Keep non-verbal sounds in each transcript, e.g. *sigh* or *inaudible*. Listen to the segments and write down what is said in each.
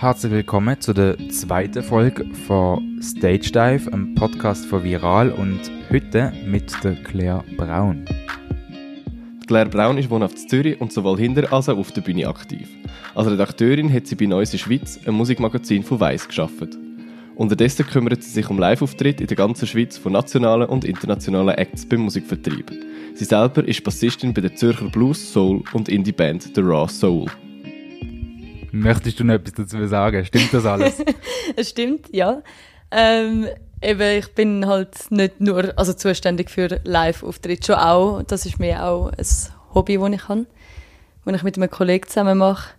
Herzlich willkommen zu der zweiten Folge von Stage Dive, einem Podcast von Viral und heute mit der Claire Braun. Claire Braun ist wohnhaft in Zürich und sowohl hinter als auch auf der Bühne aktiv. Als Redakteurin hat sie bei Neues in Schweiz ein Musikmagazin von Weiss geschaffen. Unterdessen kümmert sie sich um Live-Auftritte in der ganzen Schweiz von nationalen und internationalen Acts beim Musikvertrieb. Sie selber ist Bassistin bei der Zürcher Blues, Soul und Indie-Band The Raw Soul. Möchtest du noch etwas dazu sagen? Stimmt das alles? *laughs* es stimmt, ja. Ähm, eben, ich bin halt nicht nur also zuständig für Live-Auftritte, schon auch. Das ist mir auch ein Hobby, das ich habe, das ich mit einem Kollegen zusammen mache.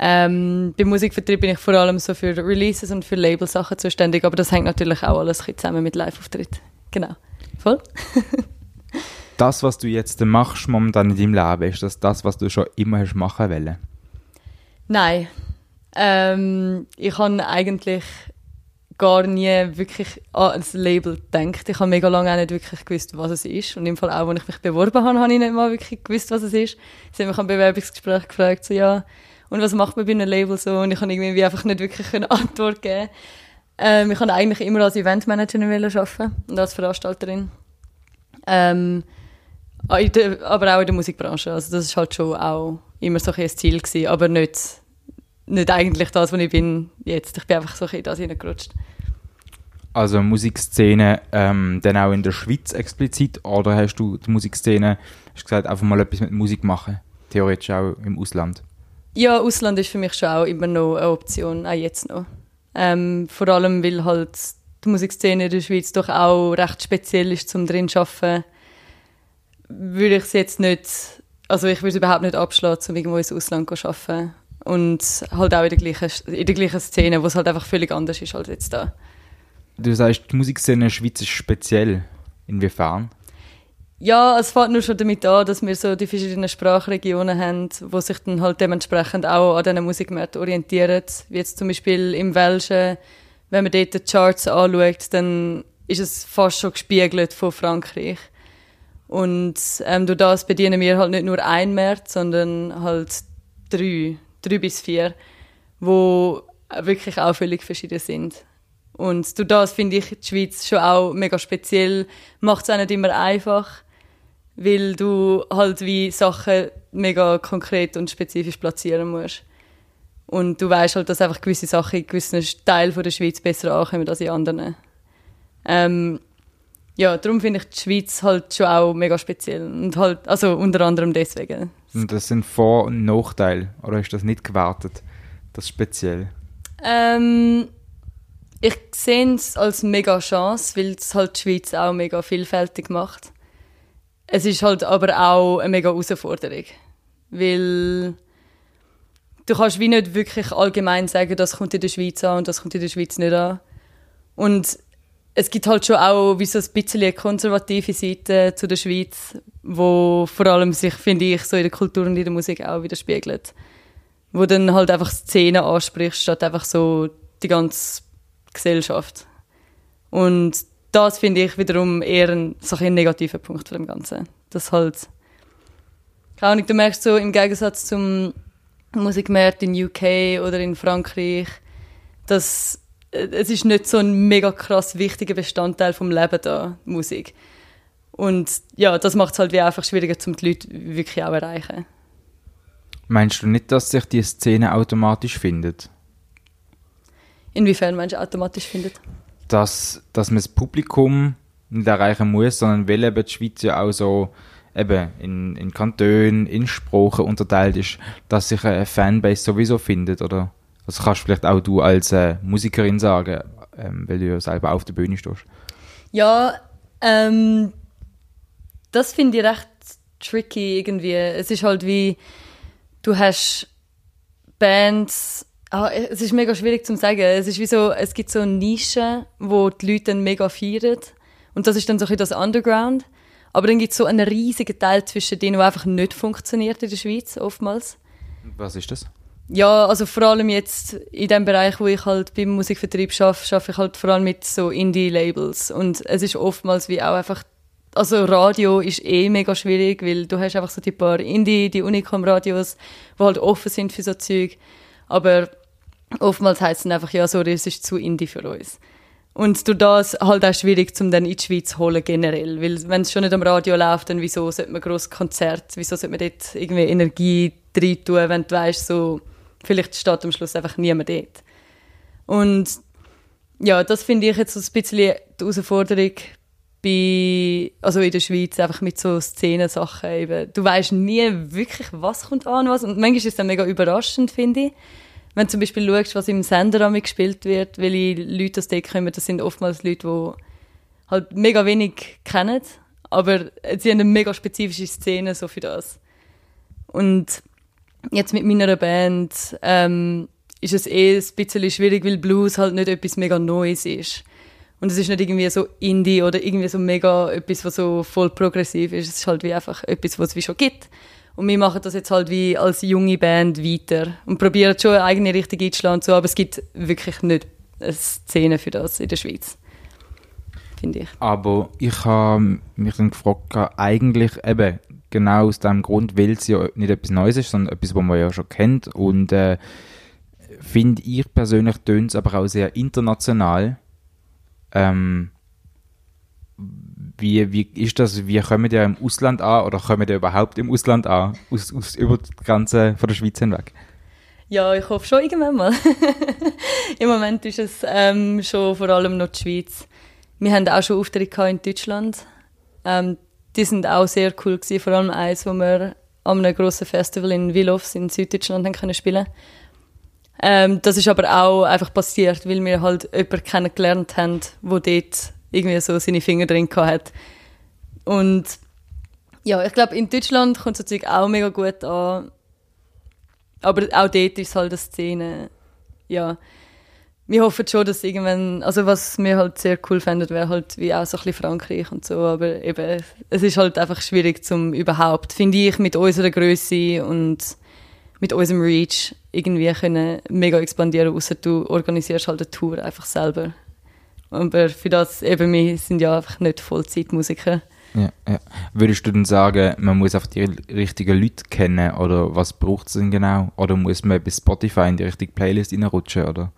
Ähm, beim Musikvertrieb bin ich vor allem so für Releases und für Labelsachen zuständig, aber das hängt natürlich auch alles zusammen mit Live-Auftritt. Genau. Voll. *laughs* das, was du jetzt machst momentan in deinem Leben, ist das das, was du schon immer hast machen wollen? Nein. Ähm, ich habe eigentlich gar nie wirklich an ein Label gedacht. Ich habe mega lange auch nicht wirklich gewusst, was es ist. Und im Fall auch, als ich mich beworben habe, habe ich nicht mal wirklich gewusst, was es ist. Sie haben mich am Bewerbungsgespräch gefragt, so, ja, und was macht man bei einem Label so? Und ich habe irgendwie einfach nicht wirklich eine Antwort geben. Ähm, ich habe eigentlich immer als Eventmanagerin arbeiten und als Veranstalterin. Ähm, aber auch in der Musikbranche. Also das ist halt schon auch immer so ein Ziel gewesen, aber nicht, nicht eigentlich das, was ich bin jetzt. Ich bin einfach so ein das hineingerutscht. Also Musikszene ähm, dann auch in der Schweiz explizit oder hast du die Musikszene, hast gesagt, einfach mal etwas mit Musik machen, theoretisch auch im Ausland? Ja, Ausland ist für mich schon auch immer noch eine Option, auch jetzt noch. Ähm, vor allem, weil halt die Musikszene in der Schweiz doch auch recht speziell ist, zum drin zu arbeiten, würde ich es jetzt nicht also ich würde es überhaupt nicht abschlagen, um irgendwo ins Ausland zu arbeiten. Und halt auch in der gleichen, in der gleichen Szene, wo es halt einfach völlig anders ist als jetzt da. Du sagst, die Musikszene in der Schweiz ist speziell. Inwiefern? Ja, es fängt nur schon damit an, dass wir so die verschiedenen Sprachregionen haben, wo sich dann halt dementsprechend auch an diesen Musikmärkten orientieren. Wie jetzt zum Beispiel im Welschen, wenn man dort die Charts anschaut, dann ist es fast schon gespiegelt von Frankreich. Und ähm, durch das bedienen wir halt nicht nur ein März, sondern halt drei, drei bis vier, wo wirklich auch völlig verschieden sind. Und durch das finde ich die Schweiz schon auch mega speziell, macht es auch nicht immer einfach, weil du halt wie Sachen mega konkret und spezifisch platzieren musst. Und du weißt halt, dass einfach gewisse Sachen in gewissen Teilen der Schweiz besser ankommen als in anderen. Ähm, ja, darum finde ich die Schweiz halt schon auch mega speziell. Und halt, also unter anderem deswegen. Und das sind Vor- und Nachteile, oder ist das nicht gewertet, das speziell? Ähm, ich sehe es als mega Chance, weil es halt die Schweiz auch mega vielfältig macht. Es ist halt aber auch eine mega Herausforderung, weil du kannst wie nicht wirklich allgemein sagen, das kommt in der Schweiz an und das kommt in der Schweiz nicht an. Und es gibt halt schon auch wie so ein bisschen eine konservative Seite zu der Schweiz, wo vor allem sich, finde ich, so in der Kultur und in der Musik auch widerspiegelt. Wo dann halt einfach Szenen anspricht, statt einfach so die ganze Gesellschaft. Und das finde ich wiederum eher ein, so ein negativer Punkt von dem Ganzen. Das halt, keine Ahnung, du merkst so im Gegensatz zum Musikmarkt in UK oder in Frankreich, dass es ist nicht so ein mega krass wichtiger Bestandteil vom Leben da, Musik. Und ja, das macht es halt wie einfach schwieriger, um die Leute wirklich auch erreichen. Meinst du nicht, dass sich die Szene automatisch findet? Inwiefern meinst du automatisch findet? Dass, dass man das Publikum nicht erreichen muss, sondern weil eben die Schweiz ja auch so eben in, in Kantonen, in Sprachen unterteilt ist, dass sich eine Fanbase sowieso findet, oder? Das kannst vielleicht auch du als äh, Musikerin sagen, ähm, weil du ja selber auf der Bühne stehst. Ja, ähm, das finde ich recht tricky irgendwie. Es ist halt wie, du hast Bands, ah, es ist mega schwierig zu sagen. Es ist wie so, es gibt so Nischen, wo die Leute dann mega feiern. Und das ist dann so ein das Underground. Aber dann gibt es so einen riesigen Teil zwischen denen, der einfach nicht funktioniert in der Schweiz, oftmals. Was ist das? Ja, also vor allem jetzt in dem Bereich, wo ich halt beim Musikvertrieb arbeite, arbeite ich halt vor allem mit so Indie-Labels. Und es ist oftmals wie auch einfach, also Radio ist eh mega schwierig, weil du hast einfach so die paar Indie, die Unicom-Radios, die halt offen sind für so Zeug. Aber oftmals heisst es dann einfach, ja, sorry, es ist zu indie für uns. Und durch das halt auch schwierig, um dann in die Schweiz zu holen generell. Weil wenn es schon nicht am Radio läuft, dann wieso sollte man gross Konzert, wieso sollte man dort irgendwie Energie rein tun, wenn du weißt, so, vielleicht steht am Schluss einfach niemand dort. Und ja, das finde ich jetzt so ein bisschen die Herausforderung bei, also in der Schweiz, einfach mit so Szenensachen eben. Du weißt nie wirklich, was kommt an, was. Und manchmal ist es dann mega überraschend, finde ich wenn du zum Beispiel schaust, was im Sender gespielt wird, welche Leute aus dort kommen, das sind oftmals Leute, die halt mega wenig kennen, aber sie haben eine mega spezifische Szene so für das. Und jetzt mit meiner Band ähm, ist es eh ein bisschen schwierig, weil Blues halt nicht etwas mega Neues ist. Und es ist nicht irgendwie so Indie oder irgendwie so mega etwas, was so voll progressiv ist. Es ist halt wie einfach etwas, was es wie schon gibt. Und wir machen das jetzt halt wie als junge Band weiter und probieren schon eine eigene Richtung einzuschlagen, so, aber es gibt wirklich nicht eine Szene für das in der Schweiz. Finde ich. Aber ich habe mich dann gefragt, eigentlich eben genau aus dem Grund, weil es ja nicht etwas Neues ist, sondern etwas, was man ja schon kennt. Und äh, finde ich persönlich tönt es aber auch sehr international. Ähm, wie, wie ist das, wie kommen die im Ausland an oder kommen die überhaupt im Ausland an, aus, aus, über die Grenze von der Schweiz hinweg? Ja, ich hoffe schon irgendwann mal. *laughs* Im Moment ist es ähm, schon vor allem noch die Schweiz. Wir haben auch schon Auftritte in Deutschland. Ähm, die sind auch sehr cool gewesen, vor allem eins, wo wir an einem grossen Festival in Willows in Süddeutschland können spielen. Ähm, das ist aber auch einfach passiert, weil wir halt jemanden kennengelernt haben, der dort irgendwie so seine Finger drin hat. Und ja, ich glaube, in Deutschland kommt das Zeug auch mega gut an. Aber auch dort ist halt eine Szene, ja. Wir hoffen schon, dass irgendwann, also was wir halt sehr cool fänden, wäre halt wie auch so ein bisschen Frankreich und so, aber eben, es ist halt einfach schwierig zum überhaupt, finde ich, mit unserer Größe und mit unserem Reach irgendwie können mega expandieren, außer du organisierst halt eine Tour einfach selber. Aber für das, eben, wir sind ja einfach nicht Vollzeitmusiker. Ja, ja. Würdest du denn sagen, man muss einfach die richtigen Leute kennen oder was braucht es denn genau? Oder muss man bei Spotify in die richtige Playlist reinrutschen? Oder?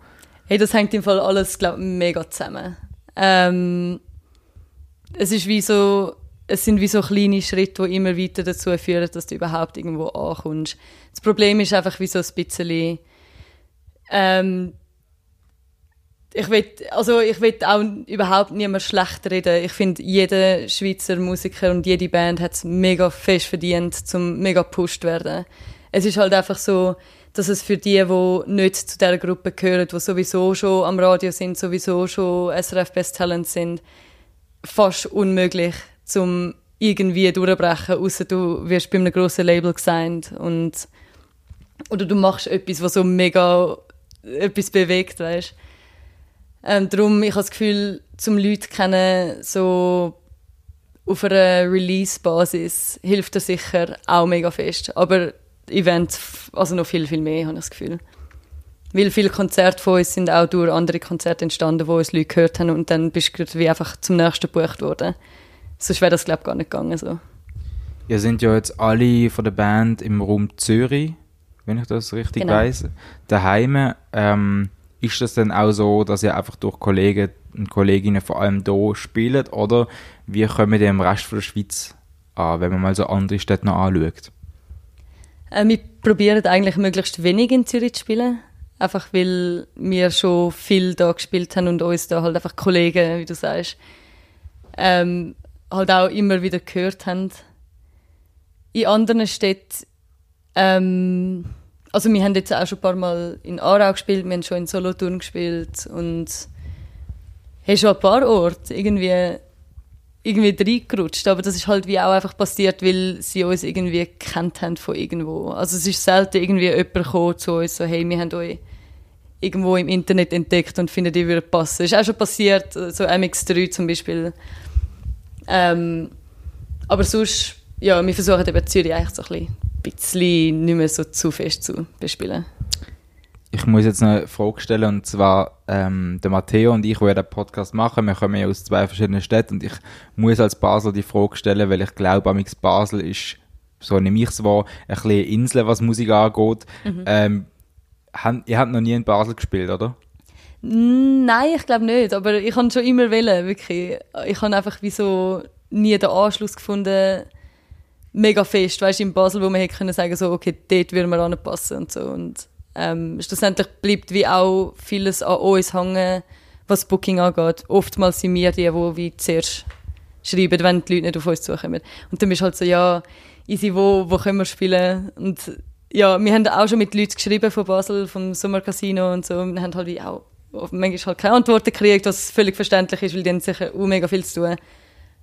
Hey, das hängt im Fall alles, glaube mega zusammen. Ähm, es ist wie so, es sind wie so kleine Schritte, die immer weiter dazu führen, dass du überhaupt irgendwo ankommst. Das Problem ist einfach wie so ein bisschen, ähm, ich will, also ich will auch überhaupt niemand schlecht reden. Ich finde, jeder Schweizer Musiker und jede Band hat es mega fest verdient, zum mega gepusht werden. Es ist halt einfach so, dass es für die, die nicht zu dieser Gruppe gehören, die sowieso schon am Radio sind, sowieso schon SRF Best Talent sind, fast unmöglich, zum irgendwie durchbrechen, außer du wirst bei einem grossen Label gesigned und oder du machst etwas, was so mega etwas bewegt, weißt ähm, darum, ich habe das Gefühl, zum Leute kennen, so auf einer Release-Basis hilft das sicher auch mega fest. Aber Events, also noch viel, viel mehr, habe ich das Gefühl. Weil viele Konzerte von uns sind auch durch andere Konzerte entstanden, wo uns Leute gehört haben und dann bist du wie einfach zum nächsten gebucht worden. Sonst wäre das, glaube ich, gar nicht gegangen. So. Ihr sind ja jetzt alle von der Band im Raum Zürich, wenn ich das richtig genau. weiß. Daheim. Ähm, ist das dann auch so, dass ihr einfach durch Kollegen und Kolleginnen vor allem hier spielt oder wie kommen die im Rest von der Schweiz an, wenn man mal so andere Städte noch anschaut? Äh, wir probieren eigentlich möglichst wenig in Zürich zu spielen. Einfach weil wir schon viel da gespielt haben und uns da halt einfach Kollegen, wie du sagst, ähm, halt auch immer wieder gehört haben. In anderen Städten ähm, also wir haben jetzt auch schon ein paar Mal in Aarau gespielt, wir haben schon in Solothurn gespielt und haben schon ein paar Orte irgendwie, irgendwie reingerutscht. Aber das ist halt wie auch einfach passiert, weil sie uns irgendwie gekannt haben von irgendwo. Also es ist selten irgendwie jemand gekommen zu uns, so hey, wir haben euch irgendwo im Internet entdeckt und finden, die würde passen. Ist auch schon passiert, so MX3 zum Beispiel. Ähm, aber sonst, ja, wir versuchen eben Zürich eigentlich so ein bisschen bisschen nicht mehr so zu fest zu bespielen. Ich muss jetzt eine Frage stellen und zwar ähm, der Matteo und ich, die den Podcast machen, wir kommen ja aus zwei verschiedenen Städten und ich muss als Basel die Frage stellen, weil ich glaube, Amix Basel ist, so nehme ich es wahr, ein bisschen Insel, was Musik angeht. Mhm. Ähm, ihr habt noch nie in Basel gespielt, oder? Nein, ich glaube nicht, aber ich kann schon immer wollen, wirklich. Ich habe einfach wie so nie den Anschluss gefunden, mega fest, weißt du, in Basel, wo man hätte können sagen so, okay, dort würden wir anpassen und so. Und ähm, schlussendlich bleibt wie auch vieles an uns hängen, was Booking angeht. Oftmals sind wir die, die wie zuerst schreiben, wenn die Leute nicht auf uns zukommen. Und dann bist du halt so, ja, easy, wo, wo können wir spielen? Und ja, wir haben auch schon mit Leuten geschrieben von Basel, vom Sommercasino und so. Und wir haben halt wie auch manchmal halt keine Antworten gekriegt, was völlig verständlich ist, weil die haben sicher auch mega viel zu tun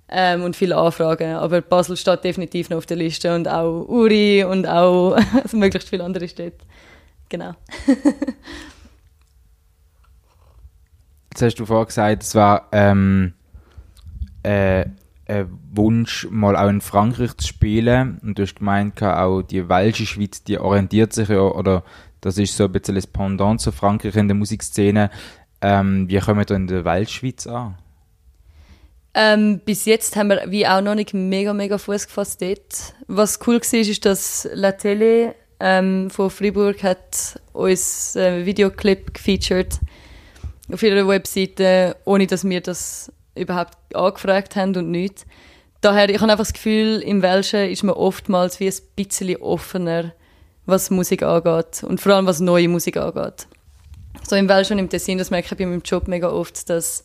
ähm, und viele Anfragen. Aber Basel steht definitiv noch auf der Liste und auch Uri und auch *laughs* möglichst viele andere Städte. Genau. *laughs* Jetzt hast du vorhin gesagt, es war ähm, äh, ein Wunsch, mal auch in Frankreich zu spielen. Und du hast gemeint, auch die welsche Schweiz, die orientiert sich ja, oder das ist so ein bisschen das Pendant zu Frankreich in der Musikszene. Ähm, wie kommen wir da in der Weltschweiz an? Ähm, bis jetzt haben wir wie auch noch nicht mega, mega Fuß gefasst dort. Was cool war, ist, dass La Télé ähm, von Fribourg hat uns einen Videoclip gefeatured auf ihrer Webseite, ohne dass wir das überhaupt angefragt haben und nichts. Daher, ich habe einfach das Gefühl, im Welschen ist man oftmals wie ein bisschen offener, was Musik angeht und vor allem was neue Musik angeht. So im Welschen und im Tessin, das merke ich bei meinem Job mega oft, dass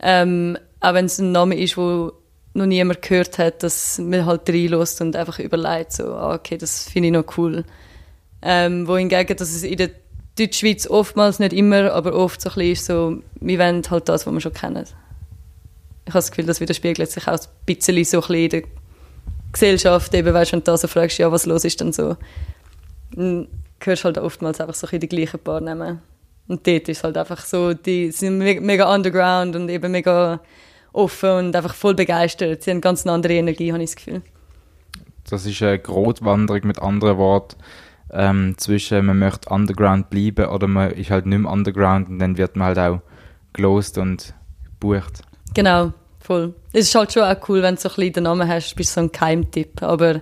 ähm, auch wenn es ein Name ist, wo noch niemand gehört hat, dass man halt reinlässt und einfach überlegt, so, ah, okay, das finde ich noch cool. Ähm, wohingegen, dass es in der Deutschschweiz oftmals, nicht immer, aber oft so ein bisschen ist so, wir wollen halt das, was wir schon kennen. Ich habe das Gefühl, das widerspiegelt sich auch ein bisschen so ein bisschen in der Gesellschaft, eben, weißt du, wenn du da so fragst, ja, was los ist dann so, dann hörst halt oftmals einfach so ein die gleichen paar Namen. Und dort ist halt einfach so, die sind mega underground und eben mega offen und einfach voll begeistert. Sie haben ganz eine andere Energie, habe ich das Gefühl. Das ist eine Grotwanderung mit anderen Worten ähm, zwischen man möchte underground bleiben oder man ist halt nicht mehr underground und dann wird man halt auch gelost und gebucht. Genau, voll. Es ist halt schon auch cool, wenn du so ein bisschen den Namen hast, bist so ein Keimtipp, aber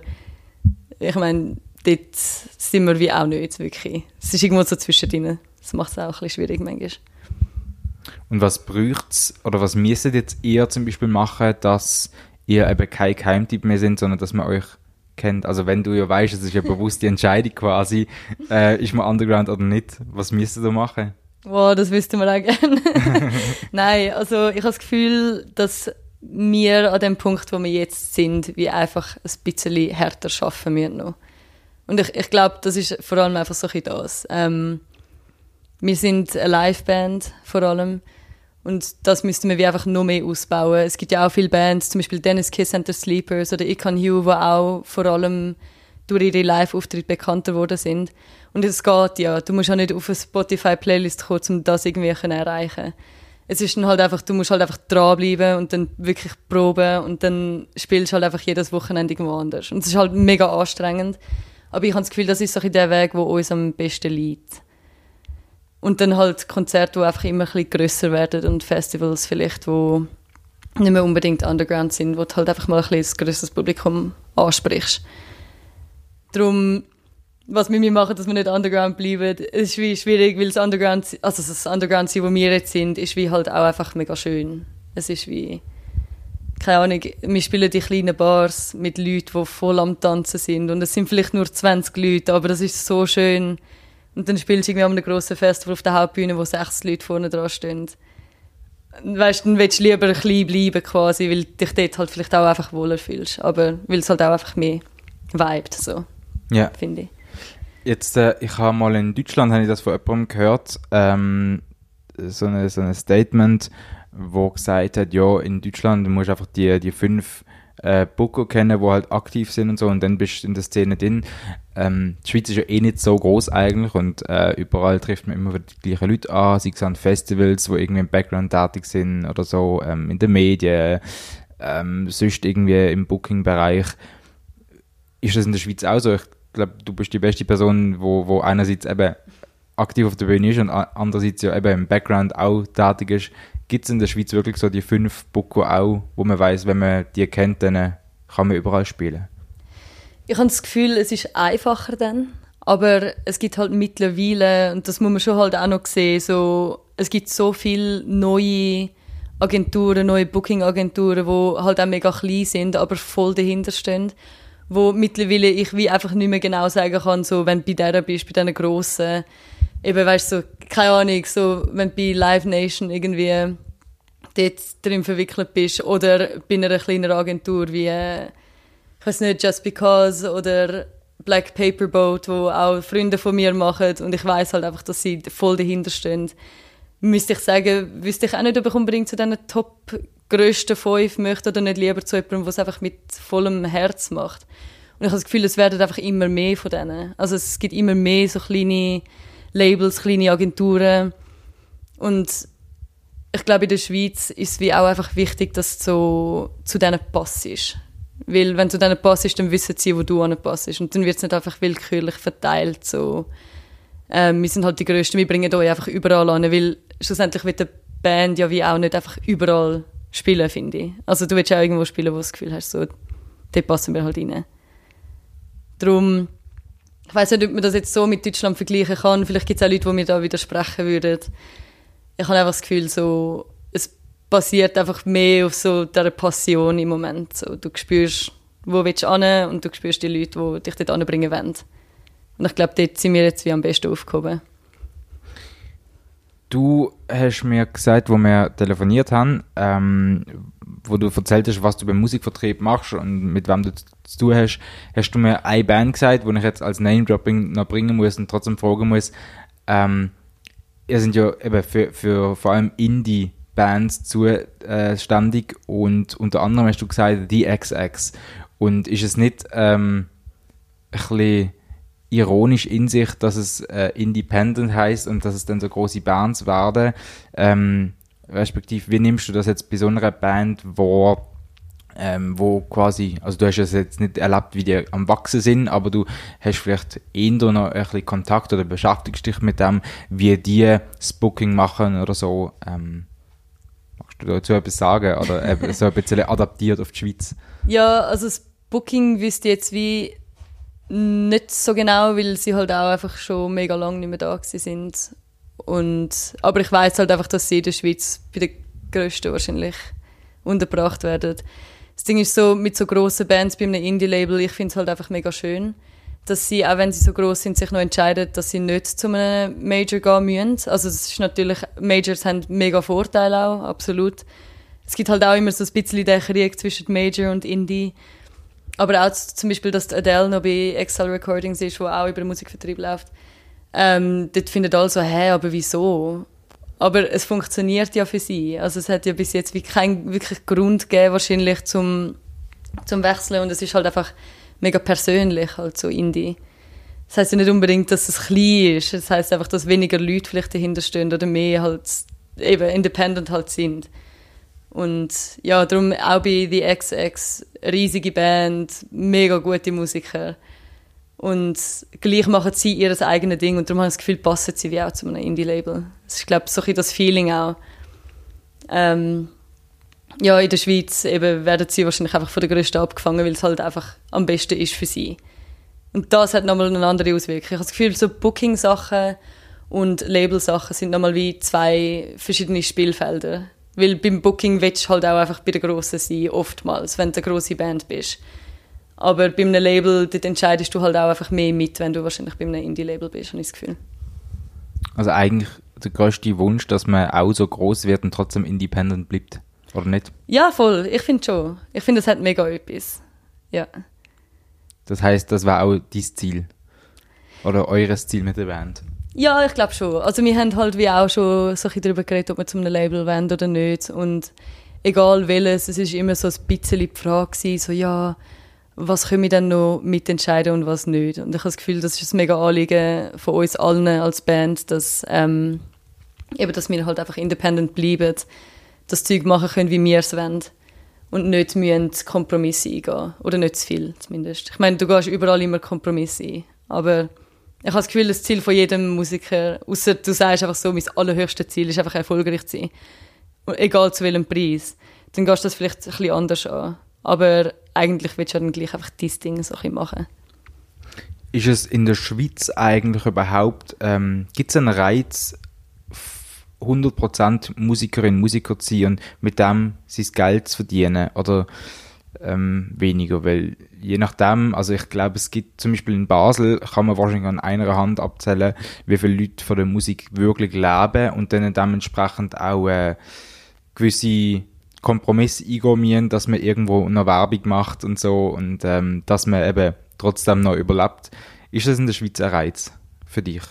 ich meine, dort sind wir wie auch nicht wirklich. Es ist irgendwo so zwischendrin. Das macht es auch ein bisschen schwierig manchmal. Und was braucht es, oder was müsstet jetzt ihr zum Beispiel machen, dass ihr eben kein Keimtipp mehr sind, sondern dass man euch kennt? Also wenn du ja weißt, es ist ja *laughs* bewusst die Entscheidung quasi, äh, ist man Underground oder nicht, was müsstet ihr machen? Wow, das wüsste man auch gerne. *laughs* Nein, also ich habe das Gefühl, dass wir an dem Punkt, wo wir jetzt sind, wie einfach ein bisschen härter schaffen müssen noch. Und ich, ich glaube, das ist vor allem einfach so ein das. Ähm, wir sind eine Liveband vor allem. Und das müssten wir einfach noch mehr ausbauen. Es gibt ja auch viele Bands, zum Beispiel Dennis Kiss and the Sleepers oder Icon Hugh, die auch vor allem durch ihre Live-Auftritte bekannter geworden sind. Und es geht ja. Du musst ja nicht auf eine Spotify-Playlist kommen, um das irgendwie erreichen. Es ist dann halt einfach, du musst halt einfach dranbleiben und dann wirklich proben und dann spielst du halt einfach jedes Wochenende irgendwo anders. Und es ist halt mega anstrengend. Aber ich habe das Gefühl, das ist so der Weg, wo uns am besten liegt. Und dann halt Konzerte, die einfach immer ein grösser werden und Festivals vielleicht, wo nicht mehr unbedingt underground sind, wo du halt einfach mal ein bisschen grösseres Publikum ansprichst. Darum, was wir machen, dass wir nicht underground bleiben, ist wie schwierig, weil das Underground, also das Underground wo wir jetzt sind, ist wie halt auch einfach mega schön. Es ist wie, keine Ahnung, wir spielen die kleinen Bars mit Leuten, die voll am Tanzen sind und es sind vielleicht nur 20 Leute, aber das ist so schön, und dann spielst du irgendwie an einem grossen Festival auf der Hauptbühne, wo sechs Leute vorne dran stehen. Weißt du, dann willst du lieber klein bleiben quasi, weil du dich dort halt vielleicht auch einfach wohler fühlst. Aber weil es halt auch einfach mehr vibet, so. Ja. Finde ich. Jetzt, äh, ich habe mal in Deutschland, habe ich das von jemandem gehört, ähm, so, eine, so ein Statement, wo gesagt hat, ja, in Deutschland musst du einfach die, die fünf äh, Boko kennen, die halt aktiv sind und so und dann bist du in der Szene drin. Ähm, die Schweiz ist ja eh nicht so groß eigentlich und äh, überall trifft man immer wieder die gleichen Leute an, sei es Festivals, wo irgendwie im Background tätig sind oder so, ähm, in den Medien, ähm, sonst irgendwie im Booking-Bereich. Ist das in der Schweiz auch so? Ich glaube, du bist die beste Person, wo, wo einerseits eben aktiv auf der Bühne ist und andererseits ja eben im Background auch tätig ist. Gibt es in der Schweiz wirklich so die fünf Boko auch, wo man weiß, wenn man die kennt, dann kann man überall spielen? Ich habe das Gefühl, es ist einfacher dann. Aber es gibt halt mittlerweile, und das muss man schon halt auch noch sehen, so, es gibt so viele neue Agenturen, neue Booking-Agenturen, die halt auch mega klein sind, aber voll dahinter stehen. Wo mittlerweile ich wie einfach nicht mehr genau sagen kann, so, wenn du bei der bist, bei diesen grossen, eben, weißt du, so, keine Ahnung, so, wenn du bei Live Nation irgendwie dort drin verwickelt bist oder bei einer kleineren Agentur wie, äh, ich weiß nicht, Just Because oder Black Paper Boat, wo auch Freunde von mir machen und ich weiß halt einfach, dass sie voll dahinter stehen. Müsste ich sagen, wüsste ich auch nicht, ob ich unbedingt zu diesen Top grössten fünf möchte oder nicht lieber zu jemandem, der es einfach mit vollem Herz macht. Und ich habe das Gefühl, es werden einfach immer mehr von denen. Also es gibt immer mehr so kleine Labels, kleine Agenturen und ich glaube, in der Schweiz ist es wie auch einfach wichtig, dass du zu denen passest. Weil wenn du denen passest, dann wissen sie, wo du anpassest. Und dann wird es nicht einfach willkürlich verteilt. So. Ähm, wir sind halt die Größten, wir bringen euch einfach überall an, weil schlussendlich wird die Band ja wie auch nicht einfach überall spielen, finde ich. Also du willst auch irgendwo spielen, wo du das Gefühl hast, so, dort passen wir halt rein. Darum, ich weiß nicht, ob man das jetzt so mit Deutschland vergleichen kann. Vielleicht gibt es auch Leute, die mir da widersprechen würden ich habe einfach das Gefühl, so, es basiert einfach mehr auf so dieser Passion im Moment. So, du spürst, wo willst du hin und du spürst die Leute, die dich dort anbringen wollen. Und ich glaube, dort sind wir jetzt wie am besten aufgehoben. Du hast mir gesagt, wo wir telefoniert haben, ähm, wo du erzählt hast, was du beim Musikvertrieb machst und mit wem du zu tun hast, hast du mir eine Band gesagt, wo ich jetzt als Name-Dropping noch bringen muss und trotzdem fragen muss, ähm, ihr sind ja eben für, für vor allem Indie-Bands zuständig und unter anderem hast du gesagt, die XX. Und ist es nicht ähm, ein bisschen ironisch in sich, dass es äh, Independent heißt und dass es dann so große Bands werden? Ähm, respektive, wie nimmst du das jetzt bei so einer Band, wo ähm, wo quasi, also du hast es jetzt nicht erlebt, wie die am wachsen sind, aber du hast vielleicht eher noch ein bisschen Kontakt oder beschäftigst dich mit dem, wie die das Booking machen oder so. Ähm, magst du dazu etwas sagen oder eben so ein bisschen *laughs* adaptiert auf die Schweiz? Ja, also das Booking wüsste jetzt wie nicht so genau, weil sie halt auch einfach schon mega lange nicht mehr da sind. Und, aber ich weiß halt einfach, dass sie in der Schweiz bei den grössten wahrscheinlich untergebracht werden das Ding ist so, mit so grossen Bands bei einem Indie-Label, ich finde es halt einfach mega schön, dass sie, auch wenn sie so groß sind, sich noch entscheiden, dass sie nicht zu einem Major gehen müssen. Also es ist natürlich, Majors haben mega Vorteile auch, absolut. Es gibt halt auch immer so ein bisschen den Krieg zwischen Major und Indie. Aber auch zum Beispiel, dass Adele noch bei Excel Recordings ist, wo auch über den Musikvertrieb läuft. Ähm, dort findet alle so, hä, aber wieso? Aber es funktioniert ja für sie. Also es hat ja bis jetzt wie keinen wirklich Grund gegeben, wahrscheinlich zum, zum Wechseln. Und es ist halt einfach mega persönlich, halt so Indie. Das heißt ja nicht unbedingt, dass es klein ist. Das heißt einfach, dass weniger Leute vielleicht dahinter stehen oder mehr halt eben independent halt sind. Und ja, darum auch bei The XX, riesige Band, mega gute Musiker. Und gleich machen sie ihr eigenes Ding und darum habe ich das Gefühl, passen sie wie auch zu einem Indie-Label. Das ist, glaube ich, so ein das Feeling auch. Ähm, ja, in der Schweiz eben werden sie wahrscheinlich einfach von der Größten abgefangen, weil es halt einfach am besten ist für sie. Und das hat nochmal eine andere Auswirkung. Ich habe das Gefühl, so Booking-Sachen und Label-Sachen sind nochmal wie zwei verschiedene Spielfelder. Weil beim Booking willst du halt auch einfach bei der Grossen sein, oftmals, wenn du eine grosse Band bist. Aber bei einem Label, dort entscheidest du halt auch einfach mehr mit, wenn du wahrscheinlich bei einem Indie-Label bist, habe ich das Gefühl. Also eigentlich der größte Wunsch, dass man auch so groß wird und trotzdem independent bleibt, oder nicht? Ja, voll. Ich finde schon. Ich finde, es hat mega etwas. Ja. Das heißt, das war auch dein Ziel? Oder eures Ziel mit der Band? Ja, ich glaube schon. Also wir haben halt wie auch schon so ein darüber geredet, ob wir zu einem Label wollen oder nicht. Und egal welches, es ist immer so ein bisschen die Frage gewesen, so ja, was können wir dann noch mitentscheiden und was nicht. Und ich habe das Gefühl, das ist ein mega Anliegen von uns allen als Band, dass, ähm, eben, dass wir halt einfach independent bleiben, das Zeug machen können, wie wir es wollen und nicht müssen Kompromisse eingehen. Oder nicht zu viel, zumindest. Ich meine, du gehst überall immer Kompromisse ein, aber ich habe das Gefühl, das Ziel von jedem Musiker, außer du sagst einfach so, mein allerhöchstes Ziel ist einfach erfolgreich zu sein. Egal zu welchem Preis. Dann gehst du das vielleicht ein bisschen anders an. Aber eigentlich willst du dann gleich einfach dein Ding so ein machen. ist es in der Schweiz eigentlich überhaupt, ähm, gibt es einen Reiz, 100% Musikerin, Musiker zu sein und mit dem sein Geld zu verdienen oder ähm, weniger, weil je nachdem, also ich glaube, es gibt zum Beispiel in Basel, kann man wahrscheinlich an einer Hand abzählen, wie viele Leute von der Musik wirklich leben und dann dementsprechend auch äh, gewisse Kompromisse eingehen dass man irgendwo eine Werbung macht und so und ähm, dass man eben trotzdem noch überlebt. Ist das in der Schweiz ein Reiz für dich?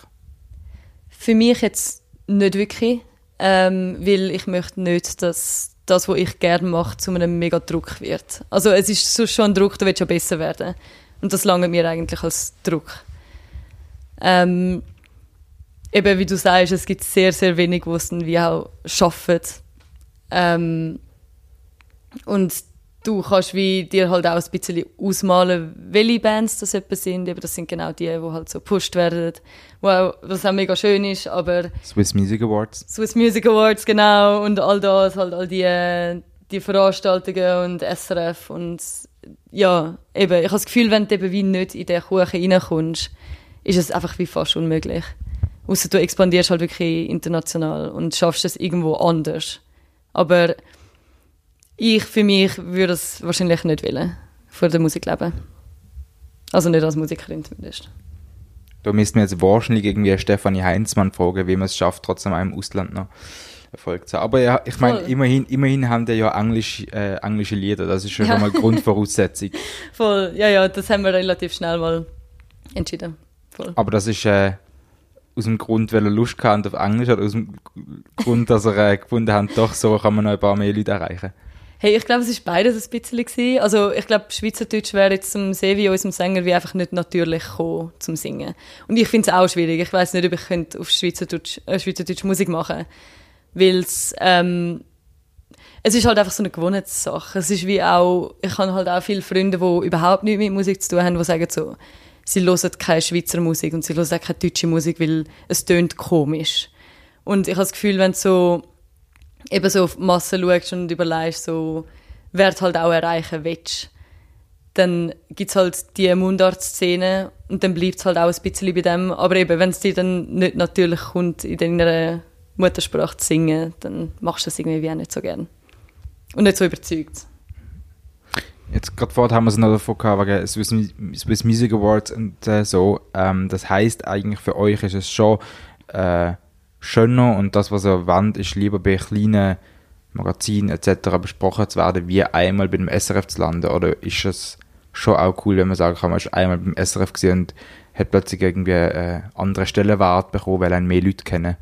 Für mich jetzt nicht wirklich, ähm, weil ich möchte nicht, dass das, was ich gerne mache, zu einem mega Druck wird. Also es ist so schon ein Druck, der wird schon besser werden. Und das lange mir eigentlich als Druck. Ähm, eben wie du sagst, es gibt sehr, sehr wenig, die es dann wie auch schaffen. Ähm, und du kannst wie dir halt auch ein bisschen ausmalen, welche Bands das etwa sind. Eben, das sind genau die, die halt so gepusht werden, wo auch, was auch mega schön ist, aber... Swiss Music Awards. Swiss Music Awards, genau, und all das, halt all die, die Veranstaltungen und SRF und ja, eben, ich habe das Gefühl, wenn du eben wie nicht in den Kuchen reinkommst, ist es einfach wie fast unmöglich. Außer du expandierst halt wirklich international und schaffst es irgendwo anders. Aber ich für mich würde es wahrscheinlich nicht wollen, vor der Musik leben. Also nicht als Musikerin zumindest. Da müssten wir jetzt wahrscheinlich irgendwie Stefanie Heinzmann fragen, wie man es schafft, trotzdem im Ausland noch Erfolg zu haben. Aber ja, ich meine, immerhin, immerhin haben die ja Englisch, äh, englische Lieder, das ist schon ja. mal Grundvoraussetzung. *laughs* Voll, ja, ja, das haben wir relativ schnell mal entschieden. Voll. Aber das ist äh, aus dem Grund, weil er Lust hatte auf Englisch oder aus dem Grund, dass er äh, gefunden hat, doch so kann man noch ein paar mehr Leute erreichen. Hey, ich glaube, es war beides ein bisschen. Gewesen. Also ich glaube, Schweizerdeutsch wäre jetzt zum Sevi, unserem Sänger, wie einfach nicht natürlich gekommen zum Singen. Und ich finde es auch schwierig. Ich weiß nicht, ob ich könnte auf Schweizerdeutsch, äh, Schweizerdeutsch Musik machen Weil es, ähm, es ist halt einfach so eine Gewohnheitssache. Es ist wie auch, ich habe halt auch viele Freunde, die überhaupt nichts mit Musik zu tun haben, die sagen so, sie hören keine Schweizer Musik und sie hören auch keine deutsche Musik, weil es tönt komisch. Und ich habe das Gefühl, wenn so eben so auf die Masse schaust und überlegst, so, wer du halt auch erreichen willst, dann gibt es halt die Mundart-Szene und dann bleibt es halt auch ein bisschen bei dem. Aber eben, wenn es dir dann nicht natürlich kommt, in deiner Muttersprache zu singen, dann machst du das irgendwie auch nicht so gern. Und nicht so überzeugt. Jetzt gerade vorhin haben wir es noch davon gehabt, wegen Swiss, Swiss Music Awards und äh, so. Ähm, das heißt eigentlich für euch ist es schon äh, schöner und das, was er erwähnt, ist lieber bei kleinen Magazinen etc. besprochen zu werden, wie einmal bei dem SRF zu landen? Oder ist es schon auch cool, wenn man sagen kann, man ist einmal beim SRF gesehen und hat plötzlich irgendwie äh, andere Stellenwert bekommen, weil einen mehr Leute kennen?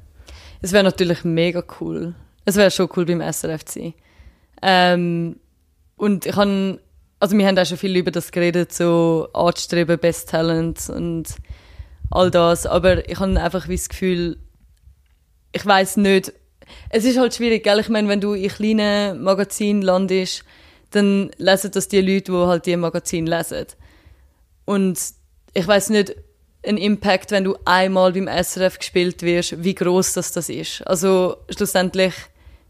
Es wäre natürlich mega cool. Es wäre schon cool, beim SRF zu sein. Ähm, und ich habe, also wir haben auch schon viel über das geredet, so anzustreben, Best Talent und all das, aber ich habe einfach wie das Gefühl, ich weiß nicht. Es ist halt schwierig, gell? Ich meine, wenn du in kleinen Magazinen landest, dann lesen das die Leute, die halt die Magazin lesen. Und ich weiß nicht, ein Impact, wenn du einmal beim SRF gespielt wirst, wie groß das das ist. Also schlussendlich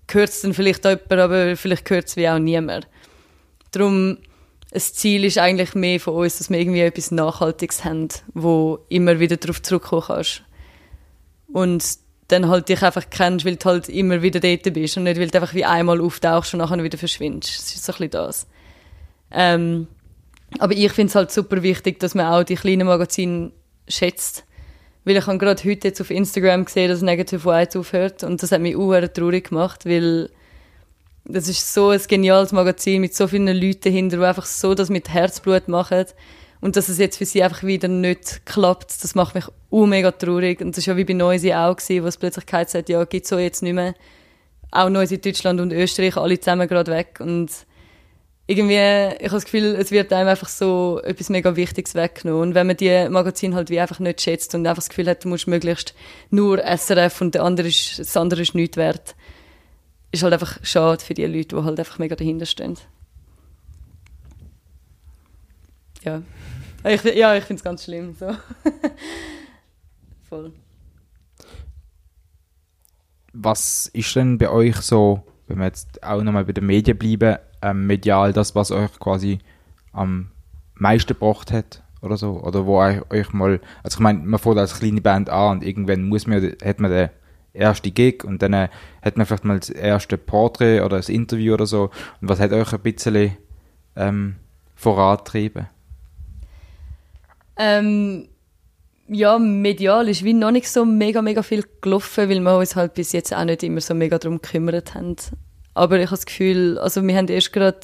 gehört es dann vielleicht jemand, aber vielleicht gehört es wie auch niemand. Darum, das Ziel ist eigentlich mehr von uns, dass wir irgendwie etwas Nachhaltiges haben, wo immer wieder darauf zurückkommen kannst. Und dann halt dich einfach kennst, weil du halt immer wieder dort bist und nicht, weil du einfach wie einmal auftauchst und nachher wieder verschwindest. Das ist so ein bisschen das. Ähm, aber ich finde es halt super wichtig, dass man auch die kleinen Magazine schätzt. Weil ich habe gerade heute jetzt auf Instagram gesehen, dass Negative White aufhört und das hat mich auch traurig gemacht, weil das ist so ein geniales Magazin mit so vielen Leuten dahinter, die einfach so das mit Herzblut machen und dass es jetzt für sie einfach wieder nicht klappt, das macht mich uh, mega traurig. Und das war ja wie bei Noisy auch, gewesen, wo es plötzlich gesagt hat, ja, gibt so jetzt nicht mehr. Auch Noisy Deutschland und Österreich, alle zusammen gerade weg. Und irgendwie, ich habe das Gefühl, es wird einem einfach so etwas mega Wichtiges weggenommen. Und wenn man die Magazine halt wie einfach nicht schätzt und einfach das Gefühl hat, du musst möglichst nur SRF und der andere ist, das andere ist nichts wert, ist halt einfach schade für die Leute, die halt einfach mega dahinter stehen. Ja. Ich, ja, ich finde es ganz schlimm. So. *laughs* Voll. Was ist denn bei euch so, wenn wir jetzt auch nochmal bei den Medien bleiben, ähm, medial das, was euch quasi am meisten gebracht hat oder so? Oder wo euch, euch mal, also ich meine, man fährt als kleine Band an und irgendwann muss man, hat man den erste Gig und dann äh, hat man vielleicht mal das erste Porträt oder das Interview oder so. Und was hat euch ein bisschen ähm, vorantrieben? Ähm, ja, medial ist wie noch nicht so mega, mega viel gelaufen, weil wir uns halt bis jetzt auch nicht immer so mega darum gekümmert haben. Aber ich habe das Gefühl, also wir haben erst gerade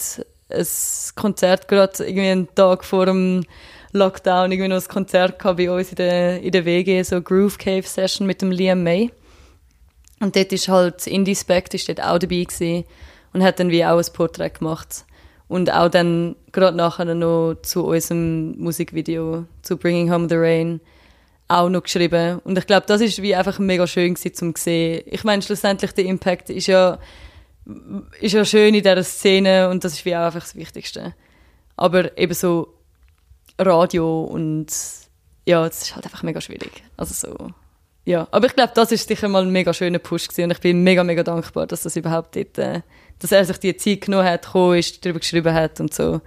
ein Konzert, gerade irgendwie einen Tag vor dem Lockdown, irgendwie noch ein Konzert gehabt bei uns in der, in der WG, so Groove Cave Session mit dem Liam May. Und dort ist halt Indie Spect ist dort auch dabei gewesen und hat dann wie auch ein Porträt gemacht. Und auch dann gerade nachher noch zu unserem Musikvideo, zu Bringing Home the Rain, auch noch geschrieben. Und ich glaube, das ist wie einfach mega schön gewesen, zum sehen. Ich meine, schlussendlich der Impact ist ja, ist ja schön in dieser Szene und das ist wie auch einfach das Wichtigste. Aber eben so Radio und ja, das ist halt einfach mega schwierig. Also so, ja. Aber ich glaube, das ist sicher mal ein mega schöner Push gewesen und ich bin mega, mega dankbar, dass das überhaupt dort, äh, dass er sich die Zeit genommen hat, gekommen ist, darüber geschrieben hat und so.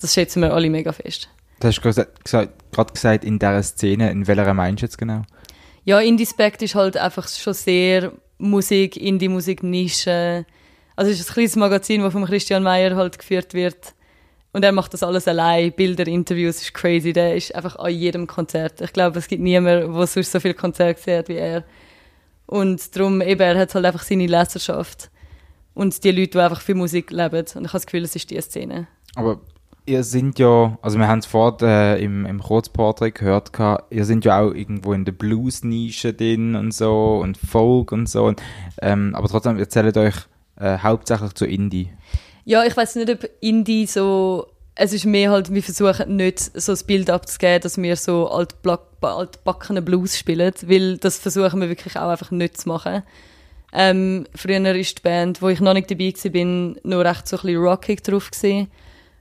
Das schätzen wir alle mega fest. Du hast gerade gesagt, gesagt, in dieser Szene, in welcher meinst du jetzt genau? Ja, Indie-Spect ist halt einfach schon sehr Musik, Indie-Musik, Nische. Also es ist ein kleines Magazin, das von Christian Meyer halt geführt wird. Und er macht das alles allein, Bilder, Interviews, ist crazy. Der ist einfach an jedem Konzert. Ich glaube, es gibt niemanden, der sonst so viele Konzerte hat wie er. Und darum, eben, er hat halt einfach seine Leserschaft. Und die Leute, die einfach für Musik leben. Und ich habe das Gefühl, es ist diese Szene. Aber ihr sind ja, also wir haben es vorhin äh, im, im Kurzporträt gehört, gehabt, ihr sind ja auch irgendwo in der Blues-Nische drin und so und Folk und so. Und, ähm, aber trotzdem erzählt euch äh, hauptsächlich zu Indie. Ja, ich weiß nicht, ob Indie so. Es ist mehr halt, wir versuchen nicht so das Bild abzugeben, dass wir so altbackene Blues spielen, weil das versuchen wir wirklich auch einfach nicht zu machen. Ähm, früher ist die Band, wo ich noch nicht dabei war, nur recht so ein bisschen rockig drauf gewesen.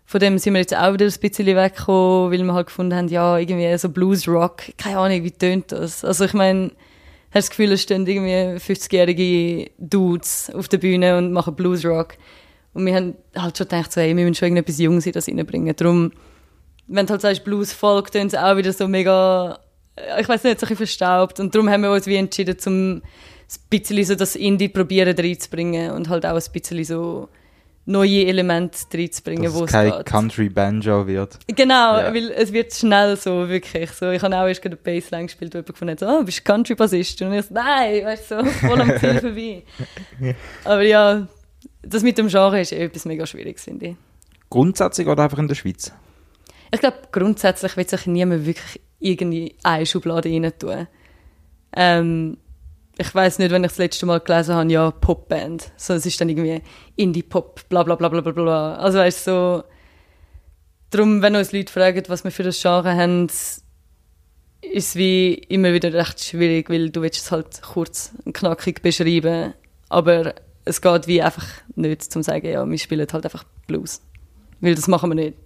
Von dem sind wir jetzt auch wieder ein bisschen weggekommen, weil wir halt gefunden haben, ja, irgendwie so Blues-Rock, keine Ahnung, wie tönt das? Also ich meine, hast das Gefühl, es stehen irgendwie 50-jährige Dudes auf der Bühne und machen Blues-Rock. Und wir haben halt schon gedacht, so, hey, wir müssen schon irgendetwas Junges in das reinbringen. Darum, wenn du halt sagst, Blues Folk, tönt es auch wieder so mega, ich weiß nicht, so ein bisschen verstaubt. Und darum haben wir uns wie entschieden, zum ein bisschen so das Indie probieren reinzubringen und halt auch ein bisschen so neue Elemente reinzubringen, wo es kein geht. Country Banjo wird. Genau, Ja. weil es wird schnell so, wirklich. So, ich habe auch erst gerade eine Bassline gespielt, wo jemand gefunden hat, so, oh, bist du Country-Bassist? Und ich so, nein, weißt du, so, voll am Ziel *laughs* vorbei. Aber ja, das mit dem Genre ist eh etwas mega Schwieriges, finde ich. Grundsätzlich oder einfach in der Schweiz? Ich glaube, grundsätzlich wird sich niemand wirklich irgendwie eine Schublade rein tun. Ähm, ich weiß nicht, wenn ich das letzte Mal gelesen habe, ja, Popband. So, es ist dann irgendwie Indie-Pop, bla bla bla bla bla bla. Also weißt du, so, darum, wenn uns Leute fragen, was wir für das Genre haben, ist es wie immer wieder recht schwierig, weil du willst es halt kurz und knackig beschreiben, aber es geht wie einfach nicht, zum sagen, ja, wir spielen halt einfach Blues. Weil das machen wir nicht.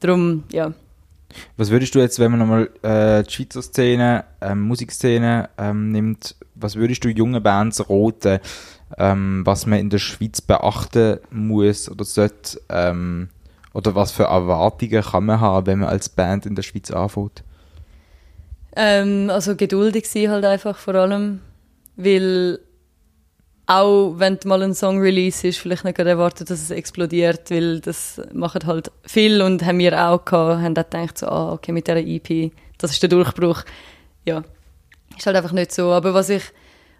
Darum, ja. Was würdest du jetzt, wenn man nochmal äh, die Schweizer Szene, ähm, Musikszene ähm, nimmt, was würdest du jungen Bands raten, ähm, was man in der Schweiz beachten muss oder sollte, ähm, oder was für Erwartungen kann man haben, wenn man als Band in der Schweiz anfängt? Ähm, also geduldig sein halt einfach vor allem, weil auch wenn mal ein Song release ist, vielleicht nicht gerade erwartet, dass es explodiert, weil das machen halt viel und haben wir auch gehabt, haben auch gedacht so, ah, okay, mit dieser EP, das ist der Durchbruch. Ja, ist halt einfach nicht so. Aber was ich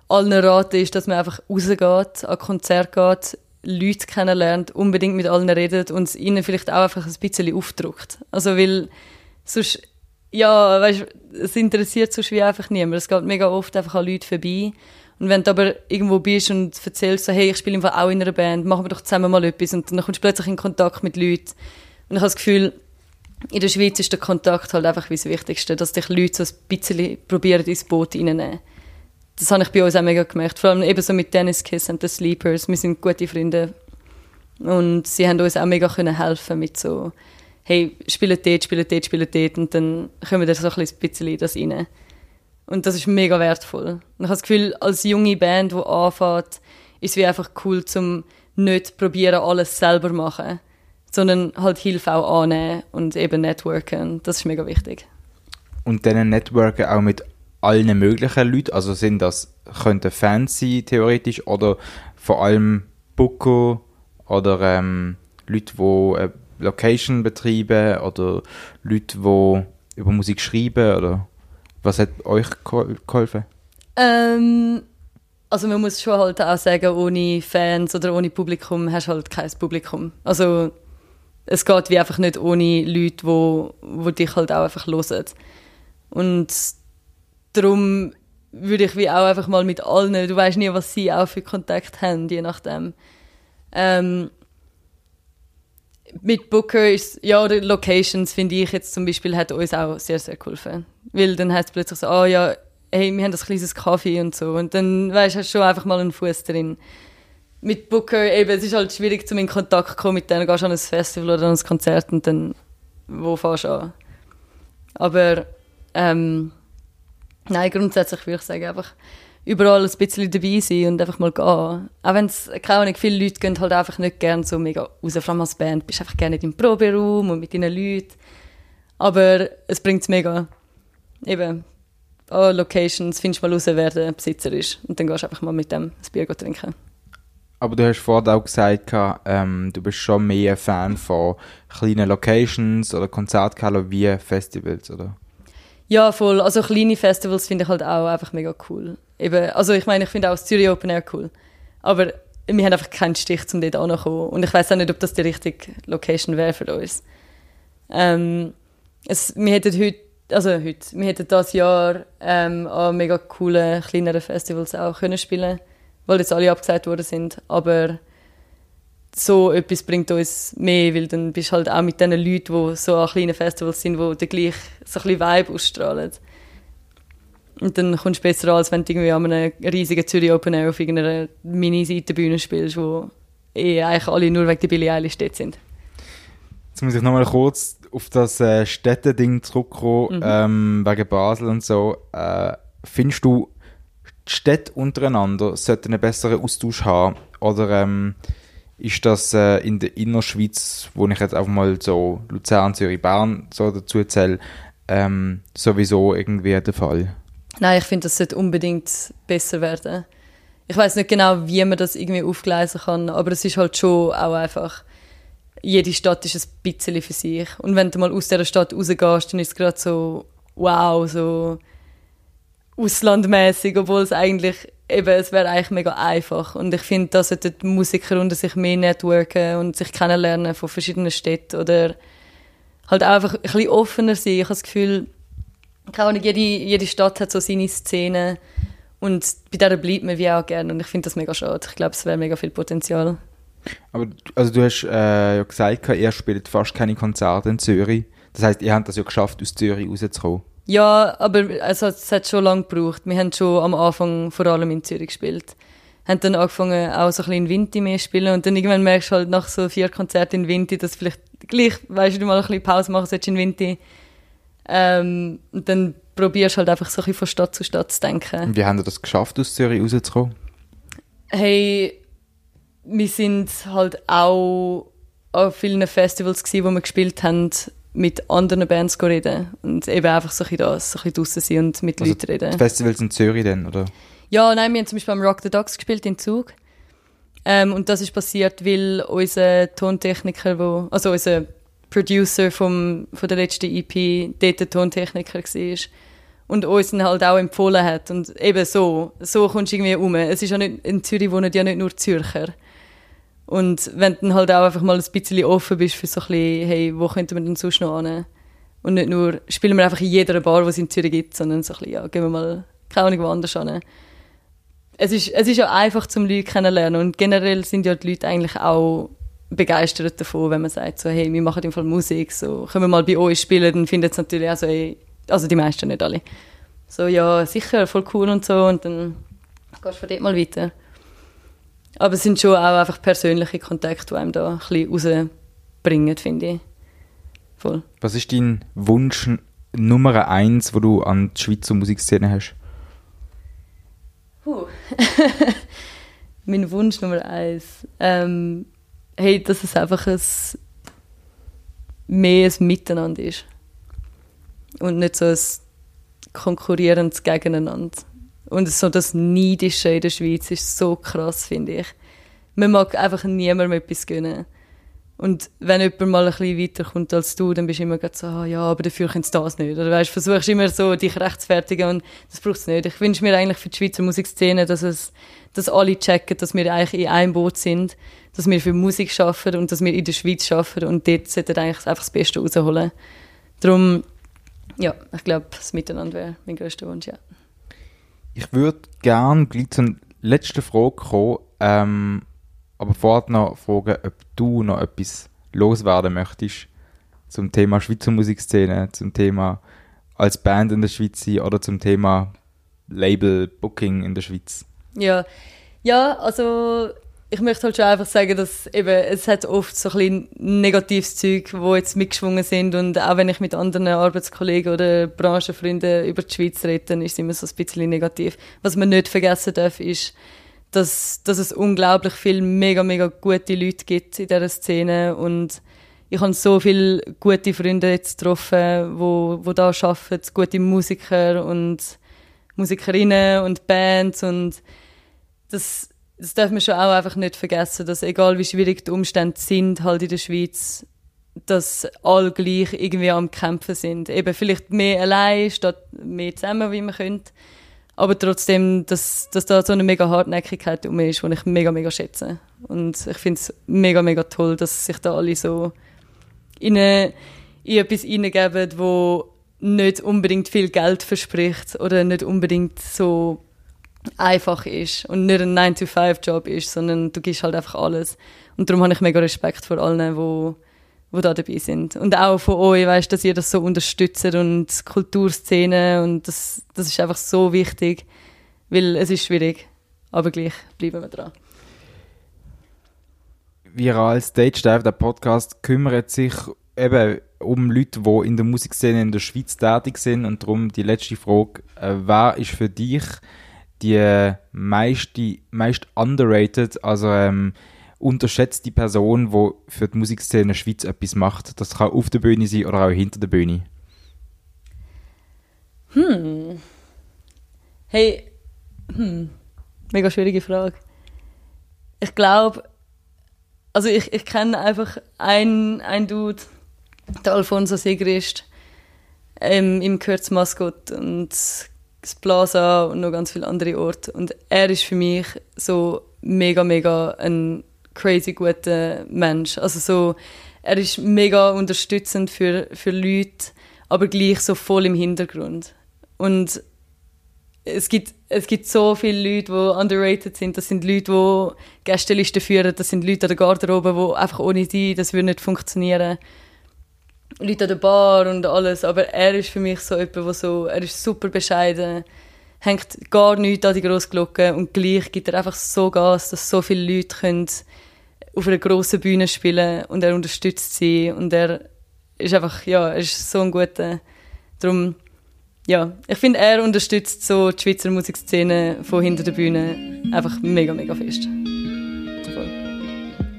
allen rate, ist, dass man einfach rausgeht, an Konzert geht, Leute kennenlernt, unbedingt mit allen redet und es ihnen vielleicht auch einfach ein bisschen aufdruckt. Also weil sonst, ja, weißt, es interessiert sonst wie einfach niemand. Es geht mega oft einfach an Leute vorbei. Und wenn du aber irgendwo bist und erzählst so, hey, ich spiele einfach auch in einer Band, machen wir doch zusammen mal etwas und dann kommst du plötzlich in Kontakt mit Leuten. Und ich habe das Gefühl, in der Schweiz ist der Kontakt halt einfach wie das Wichtigste, dass dich Leute so ein bisschen probieren ins Boot reinnehmen. Das habe ich bei uns auch mega gemerkt. Vor allem eben so mit Dennis Kiss und den Sleepers. Wir sind gute Freunde. Und sie haben uns auch mega können helfen mit so, hey, spielt dort, spielt dort, spielt dort. Und dann kommen wir so ein bisschen in das rein. Und das ist mega wertvoll. Und ich habe das Gefühl, als junge Band, die anfängt, ist es wie einfach cool, zum nicht probieren, alles selber machen, sondern halt Hilfe auch annehmen und eben networken. Das ist mega wichtig. Und dann networken auch mit allen möglichen Leuten, also sind das, könnten Fans sein, theoretisch, oder vor allem Booker oder ähm, Leute, die äh, Location betreiben oder Leute, die über Musik schreiben oder was hat euch gehol- geholfen? Ähm, also man muss schon halt auch sagen, ohne Fans oder ohne Publikum hast du halt kein Publikum. Also es geht wie einfach nicht ohne Leute, wo, wo dich halt auch einfach hören. Und darum würde ich wie auch einfach mal mit allen, du weißt nie, was sie auch für Kontakt haben, je nachdem. Ähm, mit Booker ist, ja, oder Locations, finde ich jetzt zum Beispiel, hat uns auch sehr, sehr geholfen. Weil dann heißt es plötzlich so, ah ja, hey, wir haben das kleines Kaffee und so. Und dann, weißt du, hast du schon einfach mal einen Fuß drin. Mit Booker, eben, es ist halt schwierig, zum in Kontakt zu kommen mit denen. Gehst du an ein Festival oder an ein Konzert und dann, wo fährst du an? Aber, ähm, nein, grundsätzlich würde ich sagen, einfach überall ein bisschen dabei sein und einfach mal gehen. Auch wenn es, keine Ahnung, viele Leute gehen halt einfach nicht gerne so mega raus, vor allem als Band. Bist einfach gerne im Proberaum und mit deinen Leuten. Aber es bringt es mega. Eben, an Locations findest mal raus, wer der Besitzer ist. Und dann gehst du einfach mal mit dem ein Bier trinken. Aber du hast vorhin auch gesagt, ähm, du bist schon mehr ein Fan von kleinen Locations oder Konzerthallen wie Festivals, oder? Ja, voll. Also kleine Festivals finde ich halt auch einfach mega cool. Eben, also ich meine, ich finde auch das Zürich Open Air cool. Aber wir haben einfach keinen Stich, um dort anzukommen. Und ich weiß auch nicht, ob das die richtige Location wäre für uns. Ähm, es, wir hätten heute, also heute, wir hätten das Jahr ähm, an mega coolen, kleineren Festivals auch können spielen weil jetzt alle abgesagt worden sind. Aber so etwas bringt uns mehr, weil dann bist du halt auch mit den Leuten, die so an kleinen Festivals sind, die dann gleich so ein bisschen Vibe ausstrahlen. Und dann kommst du besser an, als wenn du irgendwie an einem riesigen Zürich Open Air auf irgendeiner Mini-Seitenbühne spielst, wo eh eigentlich alle nur wegen der Billie Eilish dort sind. Jetzt muss ich nochmal kurz auf das äh, Städteding zurückkommen, Mhm. ähm, wegen Basel und so. Äh, findest du, die Städte untereinander sollten einen besseren Austausch haben? Oder ähm, ist das äh, in der Innerschweiz, wo ich jetzt einfach mal so Luzern, Zürich, Bern so dazu zähle, ähm, sowieso irgendwie der Fall? Nein, ich finde, das sollte unbedingt besser werden. Ich weiß nicht genau, wie man das irgendwie aufgleisen kann, aber es ist halt schon auch einfach, jede Stadt ist ein bisschen für sich. Und wenn du mal aus dieser Stadt rausgehst, dann ist es gerade so, wow, so auslandmäßig, obwohl es eigentlich, eben, es wäre eigentlich mega einfach. Und ich finde, da sollten Musiker unter sich mehr networken und sich kennenlernen von verschiedenen Städten oder halt auch einfach ein bisschen offener sein. Ich habe das Gefühl, keine Ahnung, jede, jede Stadt hat so seine Szene und bei der bleibt man wie auch gerne und ich finde das mega schade. Ich glaube, es wäre mega viel Potenzial. Aber du- also du hast äh, ja gesagt, ihr spielt fast keine Konzerte in Zürich. Das heißt, ihr habt das ja geschafft, aus Zürich rauszukommen. Ja, aber also, es hat schon lange gebraucht. Wir haben schon am Anfang vor allem in Zürich gespielt. Haben dann angefangen, auch so ein bisschen in Vinti mehr zu spielen und dann irgendwann merkst du halt nach so vier Konzerten in Vinti, dass vielleicht gleich, weißt du, mal ein bisschen Pause machen solltest in Vinti. Ähm, und dann probierst du halt einfach so ein bisschen von Stadt zu Stadt zu denken. Wie habt ihr das geschafft, aus Zürich rauszukommen? Hey, wir sind halt auch an vielen Festivals gsi, wo wir gespielt haben, mit anderen Bands go reden und eben einfach so ein bisschen das, so ein bisschen draussen sein und mit Also Leuten reden. Die Festivals in Zürich dann, oder? Ja, nein, wir haben zum Beispiel am Rock the Ducks gespielt in Zug. Ähm, und das ist passiert, weil unser Tontechniker, wo, also unser Producer vom, von der letzten EP, dort der Tontechniker war. Und uns dann halt auch empfohlen hat. Und eben so, so kommst du irgendwie um. Es ist ja nicht, in Zürich wohnen ja nicht nur Zürcher. Und wenn du dann halt auch einfach mal ein bisschen offen bist für so ein bisschen, hey, wo könnte man denn sonst noch hin? Und nicht nur, spielen wir einfach in jeder Bar, die es in Zürich gibt, sondern so ein bisschen, ja, gehen wir mal, keine Ahnung, woanders hin es ist, es ist ja einfach zum Leute kennenlernen und generell sind ja die Leute eigentlich auch begeistert davon, wenn man sagt so, hey, wir machen im Fall Musik, so, können wir mal bei euch spielen, dann findet es natürlich auch so, hey, also die meisten nicht alle. So, ja, sicher, voll cool und so und dann gehst du von dort mal weiter. Aber es sind schon auch einfach persönliche Kontakte, die einem da ein bisschen rausbringen, finde ich. Voll. Was ist dein Wunsch Nummer eins, wo du an die Schweizer Musikszene hast? Puh. *laughs* mein Wunsch Nummer eins. Ähm, hey, dass es einfach ein mehr ein Miteinander ist. Und nicht so ein konkurrierendes Gegeneinander. Und so das Neidische in der Schweiz ist so krass, finde ich. Man mag einfach niemandem etwas gönnen. Und wenn jemand mal ein bisschen weiterkommt als du, dann bist du immer so, ah, ja, aber dafür kannst du das nicht. Oder weißt, versuchst immer so, dich rechtfertigen und das braucht es nicht. Ich wünsche mir eigentlich für die Schweizer Musikszene, dass es, dass alle checken, dass wir eigentlich in einem Boot sind, dass wir für Musik schaffen und dass wir in der Schweiz schaffen und dort sollten eigentlich einfach das Beste rausholen. Darum, ja, ich glaube, das Miteinander wäre mein größter Wunsch, ja. Ich würde gerne gleich zur letzten Frage kommen, ähm, aber vorher noch fragen, ob du noch etwas loswerden möchtest zum Thema Schweizer Musikszene, zum Thema als Band in der Schweiz sein oder zum Thema Label Booking in der Schweiz. Ja, ja, also ich möchte halt schon einfach sagen, dass eben, es hat oft so ein bisschen negatives Zeug, wo jetzt mitgeschwungen sind. Und auch wenn ich mit anderen Arbeitskollegen oder Branchenfreunden über die Schweiz rede, dann ist es immer so ein bisschen negativ. Was man nicht vergessen darf, ist, dass, dass es unglaublich viele mega, mega gute Leute gibt in dieser Szene. Und ich habe so viele gute Freunde jetzt getroffen, wo, wo da arbeiten, gute Musiker und Musikerinnen und Bands. Und das, das darf man schon auch einfach nicht vergessen, dass egal wie schwierig die Umstände sind halt in der Schweiz, dass alle gleich irgendwie am Kämpfen sind. Eben vielleicht mehr allein statt mehr zusammen, wie man könnte. Aber trotzdem, dass, dass da so eine mega Hartnäckigkeit um ist, die ich mega, mega schätze. Und ich finde es mega, mega toll, dass sich da alle so in, eine, in etwas hineingeben, wo nicht unbedingt viel Geld verspricht oder nicht unbedingt so einfach ist und nicht ein 9-to-5-Job ist, sondern du gibst halt einfach alles. Und darum habe ich mega Respekt vor allen, die die da dabei sind. Und auch von euch, weißt, dass ihr das so unterstützt und Kulturszene und das, das ist einfach so wichtig, weil es ist schwierig, aber gleich bleiben wir dran. Viral Stage Dive, der Podcast, kümmert sich eben um Leute, die in der Musikszene in der Schweiz tätig sind und darum die letzte Frage, äh, wer ist für dich die meist, die meist underrated, also ähm, unterschätzt die Person, die für die Musikszene in der Schweiz etwas macht. Das kann auf der Bühne sein oder auch hinter der Bühne. Hm. Hey, hm. Mega schwierige Frage. Ich glaube, also ich, ich kenne einfach einen, einen Dude, der Alfonso Sigrist, ähm, im Kürz Maskott und das Plaza und noch ganz viele andere Orte. Und er ist für mich so mega, mega ein crazy guter Mensch. Also so, er ist mega unterstützend für, für Leute, aber gleich so voll im Hintergrund. Und es gibt, es gibt so viele Leute, die underrated sind. Das sind Leute, die Gästelisten führen. Das sind Leute an der Garderobe, die einfach ohne die, das würde nicht funktionieren. Leute an der Bar und alles. Aber er ist für mich so jemand, der so, er ist super bescheiden hängt gar nichts an die grosse Glocke und gleich gibt er einfach so Gas, dass so viele Leute können auf einer grossen Bühne spielen und er unterstützt sie und er ist einfach, ja, er ist so ein guter, darum, ja, ich finde, er unterstützt so die Schweizer Musikszene von hinter der Bühne einfach mega, mega fest. Voll.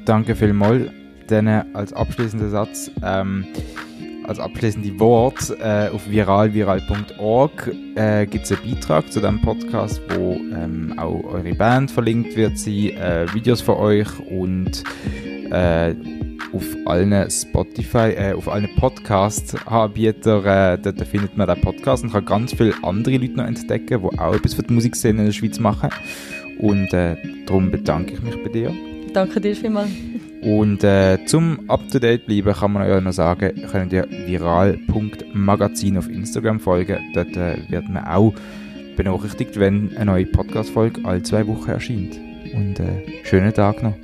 Danke vielmals. Dann als abschließender Satz, ähm, als abschließende Wort, äh, auf viralviral.org äh, gibt es einen Beitrag zu diesem Podcast, wo ähm, auch eure Band verlinkt wird, sie äh, Videos von euch und äh, auf allen Spotify, äh, auf allen Podcast-Anbietern, äh, dort findet man den Podcast und kann ganz viele andere Leute noch entdecken, die auch etwas für die Musikszene in der Schweiz machen. Und äh, darum bedanke ich mich bei dir. Danke dir vielmals. Und äh, zum Up-to-Date bleiben kann man euch noch sagen, könnt ihr viral.magazin auf Instagram folgen. Dort äh, wird man auch benachrichtigt, wenn eine neue Podcast-Folge alle zwei Wochen erscheint. Und äh, schönen Tag noch.